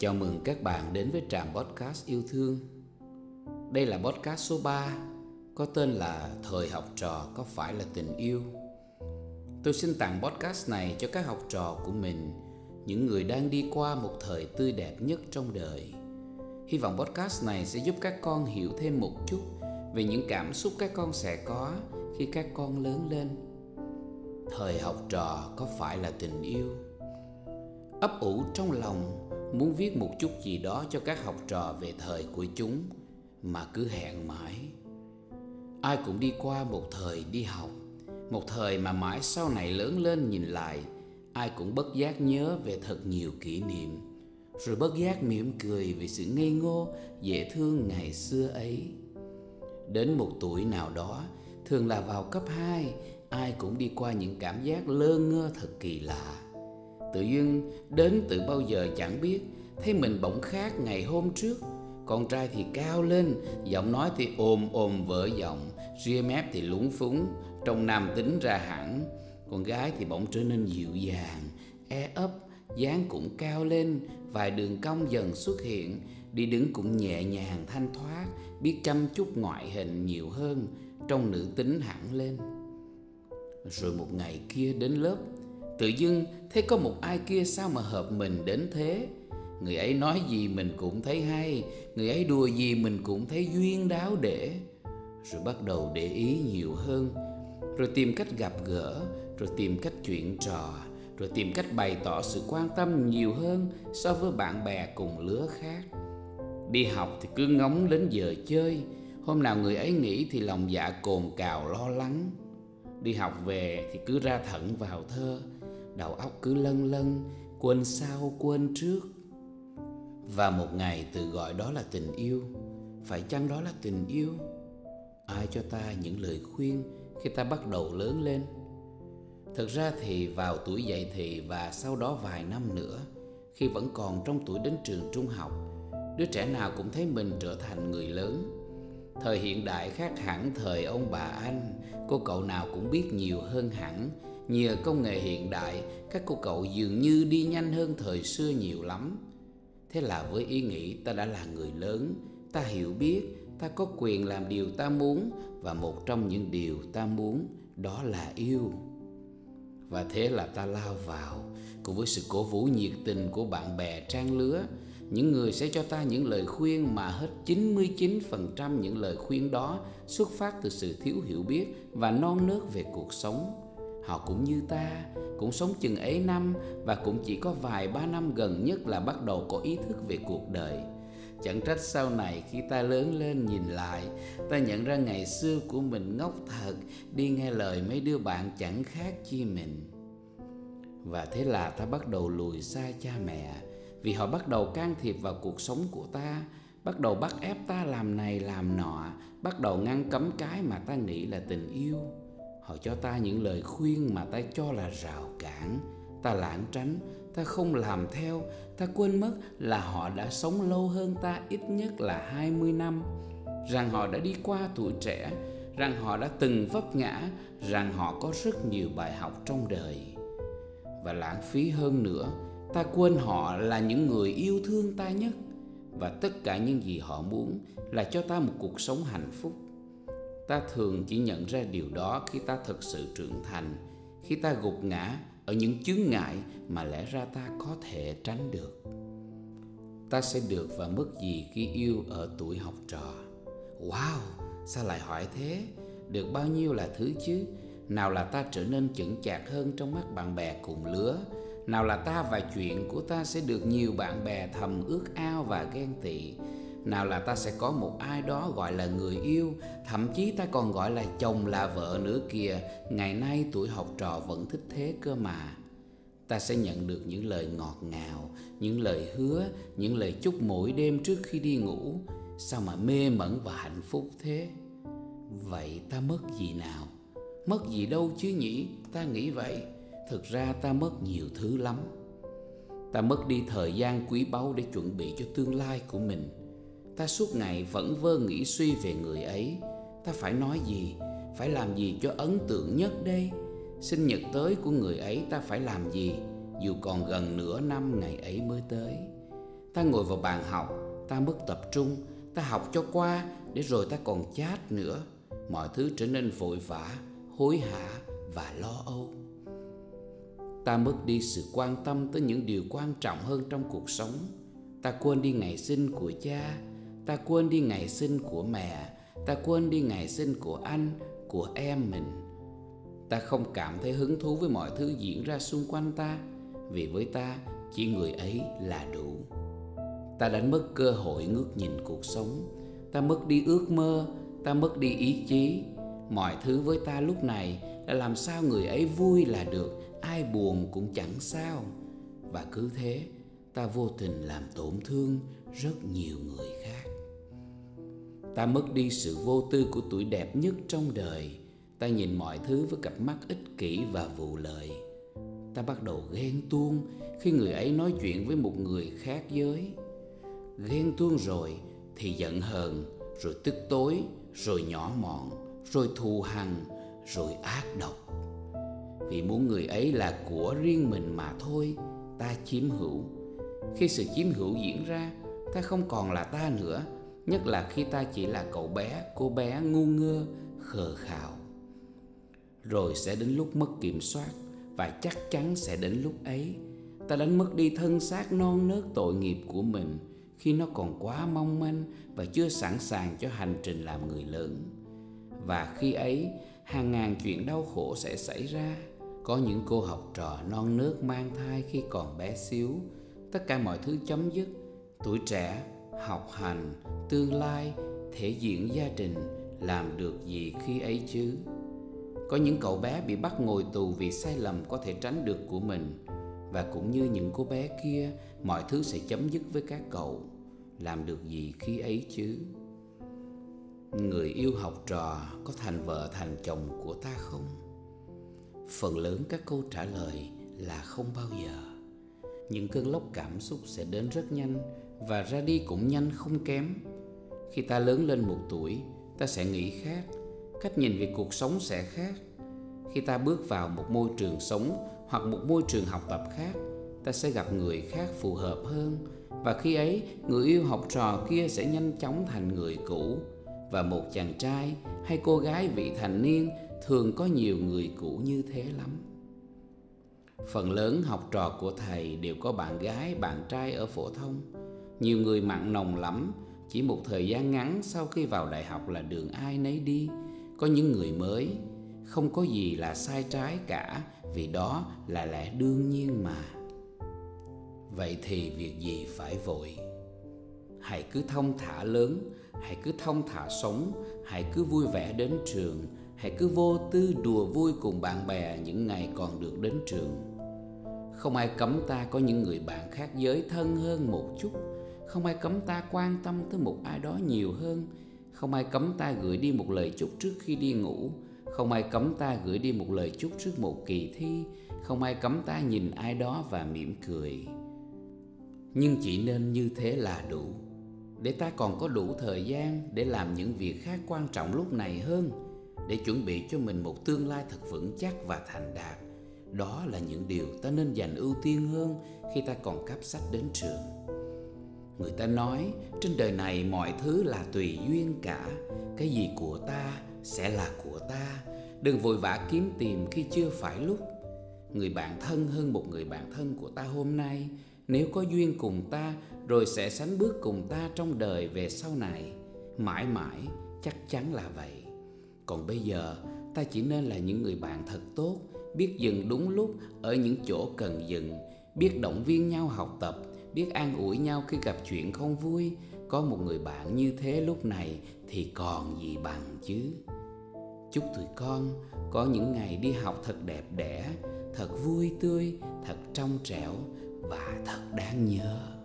Chào mừng các bạn đến với trạm podcast yêu thương. Đây là podcast số 3 có tên là Thời học trò có phải là tình yêu. Tôi xin tặng podcast này cho các học trò của mình, những người đang đi qua một thời tươi đẹp nhất trong đời. Hy vọng podcast này sẽ giúp các con hiểu thêm một chút về những cảm xúc các con sẽ có khi các con lớn lên. Thời học trò có phải là tình yêu? Ấp ủ trong lòng muốn viết một chút gì đó cho các học trò về thời của chúng, mà cứ hẹn mãi. Ai cũng đi qua một thời đi học, một thời mà mãi sau này lớn lên nhìn lại, ai cũng bất giác nhớ về thật nhiều kỷ niệm, rồi bất giác mỉm cười vì sự ngây ngô, dễ thương ngày xưa ấy. Đến một tuổi nào đó, thường là vào cấp 2 ai cũng đi qua những cảm giác lơ ngơ thật kỳ lạ tự dưng đến từ bao giờ chẳng biết. Thấy mình bỗng khác ngày hôm trước. Con trai thì cao lên, giọng nói thì ồm ồm vỡ giọng, ria mép thì lúng phúng, trong nam tính ra hẳn. Con gái thì bỗng trở nên dịu dàng e ấp, dáng cũng cao lên, vài đường cong dần xuất hiện. Đi đứng cũng nhẹ nhàng, thanh thoát, biết chăm chút ngoại hình nhiều hơn, trong nữ tính hẳn lên. Rồi một ngày kia đến lớp Tự dưng thấy có một ai kia sao mà hợp mình đến thế? Người ấy nói gì mình cũng thấy hay, Người ấy đùa gì mình cũng thấy duyên đáo để. Rồi bắt đầu để ý nhiều hơn. Rồi tìm cách gặp gỡ, Rồi tìm cách chuyện trò, Rồi tìm cách bày tỏ sự quan tâm nhiều hơn So với bạn bè cùng lứa khác. Đi học thì cứ ngóng đến giờ chơi. Hôm nào người ấy nghỉ thì lòng dạ cồn cào lo lắng. Đi học về thì cứ ra thận vào thơ đầu óc cứ lân lân quên sau, quên trước. Và một ngày tự gọi đó là tình yêu. Phải chăng đó là tình yêu? Ai cho ta những lời khuyên khi ta bắt đầu lớn lên? Thực ra thì vào tuổi dậy thì và sau đó vài năm nữa, khi vẫn còn trong tuổi đến trường trung học, đứa trẻ nào cũng thấy mình trở thành người lớn. Thời hiện đại khác hẳn thời ông bà anh, cô cậu nào cũng biết nhiều hơn hẳn. Nhờ công nghệ hiện đại, các cô cậu dường như đi nhanh hơn thời xưa nhiều lắm. Thế là với ý nghĩ ta đã là người lớn, ta hiểu biết, ta có quyền làm điều ta muốn và một trong những điều ta muốn đó là yêu. Và thế là ta lao vào cùng với sự cổ vũ nhiệt tình của bạn bè trang lứa, những người sẽ cho ta những lời khuyên mà hết 99% những lời khuyên đó xuất phát từ sự thiếu hiểu biết và non nớt về cuộc sống Họ cũng như ta, cũng sống chừng ấy năm và cũng chỉ có vài ba năm gần nhất là bắt đầu có ý thức về cuộc đời. Chẳng trách sau này khi ta lớn lên nhìn lại, ta nhận ra ngày xưa của mình ngốc thật, đi nghe lời mấy đứa bạn chẳng khác chi mình. Và thế là ta bắt đầu lùi xa cha mẹ, vì họ bắt đầu can thiệp vào cuộc sống của ta, bắt đầu bắt ép ta làm này làm nọ, bắt đầu ngăn cấm cái mà ta nghĩ là tình yêu Họ cho ta những lời khuyên mà ta cho là rào cản Ta lãng tránh, ta không làm theo Ta quên mất là họ đã sống lâu hơn ta ít nhất là 20 năm. Rằng họ đã đi qua tuổi trẻ Rằng họ đã từng vấp ngã Rằng họ có rất nhiều bài học trong đời. Và lãng phí hơn nữa Ta quên họ là những người yêu thương ta nhất. Và tất cả những gì họ muốn là cho ta một cuộc sống hạnh phúc ta thường chỉ nhận ra điều đó khi ta thực sự trưởng thành, khi ta gục ngã ở những chướng ngại mà lẽ ra ta có thể tránh được. Ta sẽ được và mất gì khi yêu ở tuổi học trò? Wow, sao lại hỏi thế? Được bao nhiêu là thứ chứ? Nào là ta trở nên chững chạc hơn trong mắt bạn bè cùng lứa? Nào là ta và chuyện của ta sẽ được nhiều bạn bè thầm ước ao và ghen tị? Nào là ta sẽ có một ai đó gọi là người yêu, thậm chí ta còn gọi là chồng là vợ nữa kìa. Ngày nay tuổi học trò vẫn thích thế cơ mà. Ta sẽ nhận được những lời ngọt ngào, những lời hứa, những lời chúc mỗi đêm trước khi đi ngủ. Sao mà mê mẩn và hạnh phúc thế? Vậy ta mất gì nào? Mất gì đâu chứ nhỉ? Ta nghĩ vậy. Thực ra ta mất nhiều thứ lắm. Ta mất đi thời gian quý báu để chuẩn bị cho tương lai của mình ta suốt ngày vẫn vơ nghĩ suy về người ấy. Ta phải nói gì? Phải làm gì cho ấn tượng nhất đây? Sinh nhật tới của người ấy ta phải làm gì? Dù còn gần nửa năm ngày ấy mới tới. Ta ngồi vào bàn học, ta mất tập trung, ta học cho qua, để rồi ta còn chát nữa. Mọi thứ trở nên vội vã, hối hả và lo âu. Ta mất đi sự quan tâm tới những điều quan trọng hơn trong cuộc sống. Ta quên đi ngày sinh của cha ta quên đi ngày sinh của mẹ, ta quên đi ngày sinh của anh, của em mình. Ta không cảm thấy hứng thú với mọi thứ diễn ra xung quanh ta, vì với ta, chỉ người ấy là đủ. Ta đánh mất cơ hội ngước nhìn cuộc sống, ta mất đi ước mơ, ta mất đi ý chí. Mọi thứ với ta lúc này là làm sao người ấy vui là được, ai buồn cũng chẳng sao. Và cứ thế, ta vô tình làm tổn thương rất nhiều người khác ta mất đi sự vô tư của tuổi đẹp nhất trong đời. Ta nhìn mọi thứ với cặp mắt ích kỷ và vụ lợi. Ta bắt đầu ghen tuông khi người ấy nói chuyện với một người khác giới. Ghen tuông rồi thì giận hờn, rồi tức tối, rồi nhỏ mọn, rồi thù hằn, rồi ác độc. Vì muốn người ấy là của riêng mình mà thôi, ta chiếm hữu. Khi sự chiếm hữu diễn ra, ta không còn là ta nữa nhất là khi ta chỉ là cậu bé, cô bé ngu ngơ, khờ khạo. Rồi sẽ đến lúc mất kiểm soát, và chắc chắn sẽ đến lúc ấy. Ta đánh mất đi thân xác non nớt tội nghiệp của mình khi nó còn quá mong manh và chưa sẵn sàng cho hành trình làm người lớn. Và khi ấy, hàng ngàn chuyện đau khổ sẽ xảy ra. Có những cô học trò non nớt mang thai khi còn bé xíu. Tất cả mọi thứ chấm dứt. Tuổi trẻ học hành tương lai, thể diện gia đình, làm được gì khi ấy chứ? Có những cậu bé bị bắt ngồi tù vì sai lầm có thể tránh được của mình. Và cũng như những cô bé kia, mọi thứ sẽ chấm dứt với các cậu. Làm được gì khi ấy chứ? Người yêu học trò có thành vợ thành chồng của ta không? Phần lớn các câu trả lời là không bao giờ. Những cơn lốc cảm xúc sẽ đến rất nhanh và ra đi cũng nhanh không kém. Khi ta lớn lên một tuổi, ta sẽ nghĩ khác, cách nhìn về cuộc sống sẽ khác. Khi ta bước vào một môi trường sống hoặc một môi trường học tập khác, ta sẽ gặp người khác phù hợp hơn. Và khi ấy, người yêu học trò kia sẽ nhanh chóng thành người cũ. Và một chàng trai hay cô gái vị thành niên thường có nhiều người cũ như thế lắm. Phần lớn học trò của thầy đều có bạn gái, bạn trai ở phổ thông nhiều người mặn nồng lắm. Chỉ một thời gian ngắn sau khi vào đại học là đường ai nấy đi. Có những người mới. Không có gì là sai trái cả, vì đó là lẽ đương nhiên mà. Vậy thì việc gì phải vội? Hãy cứ thông thả lớn, hãy cứ thông thả sống, hãy cứ vui vẻ đến trường, hãy cứ vô tư đùa vui cùng bạn bè những ngày còn được đến trường. Không ai cấm ta có những người bạn khác giới thân hơn một chút không ai cấm ta quan tâm tới một ai đó nhiều hơn. Không ai cấm ta gửi đi một lời chúc trước khi đi ngủ. Không ai cấm ta gửi đi một lời chúc trước một kỳ thi. Không ai cấm ta nhìn ai đó và mỉm cười. Nhưng chỉ nên như thế là đủ. Để ta còn có đủ thời gian để làm những việc khác quan trọng lúc này hơn. Để chuẩn bị cho mình một tương lai thật vững chắc và thành đạt. Đó là những điều ta nên dành ưu tiên hơn khi ta còn cắp sách đến trường người ta nói, trên đời này mọi thứ là tùy duyên cả. Cái gì của ta sẽ là của ta. Đừng vội vã kiếm tìm khi chưa phải lúc. Người bạn thân hơn một người bạn thân của ta hôm nay. Nếu có duyên cùng ta, rồi sẽ sánh bước cùng ta trong đời về sau này. Mãi mãi, chắc chắn là vậy. Còn bây giờ, ta chỉ nên là những người bạn thật tốt, biết dừng đúng lúc ở những chỗ cần dừng, biết động viên nhau học tập biết an ủi nhau khi gặp chuyện không vui. Có một người bạn như thế lúc này thì còn gì bằng chứ. Chúc tụi con có những ngày đi học thật đẹp đẽ, thật vui tươi, thật trong trẻo và thật đáng nhớ.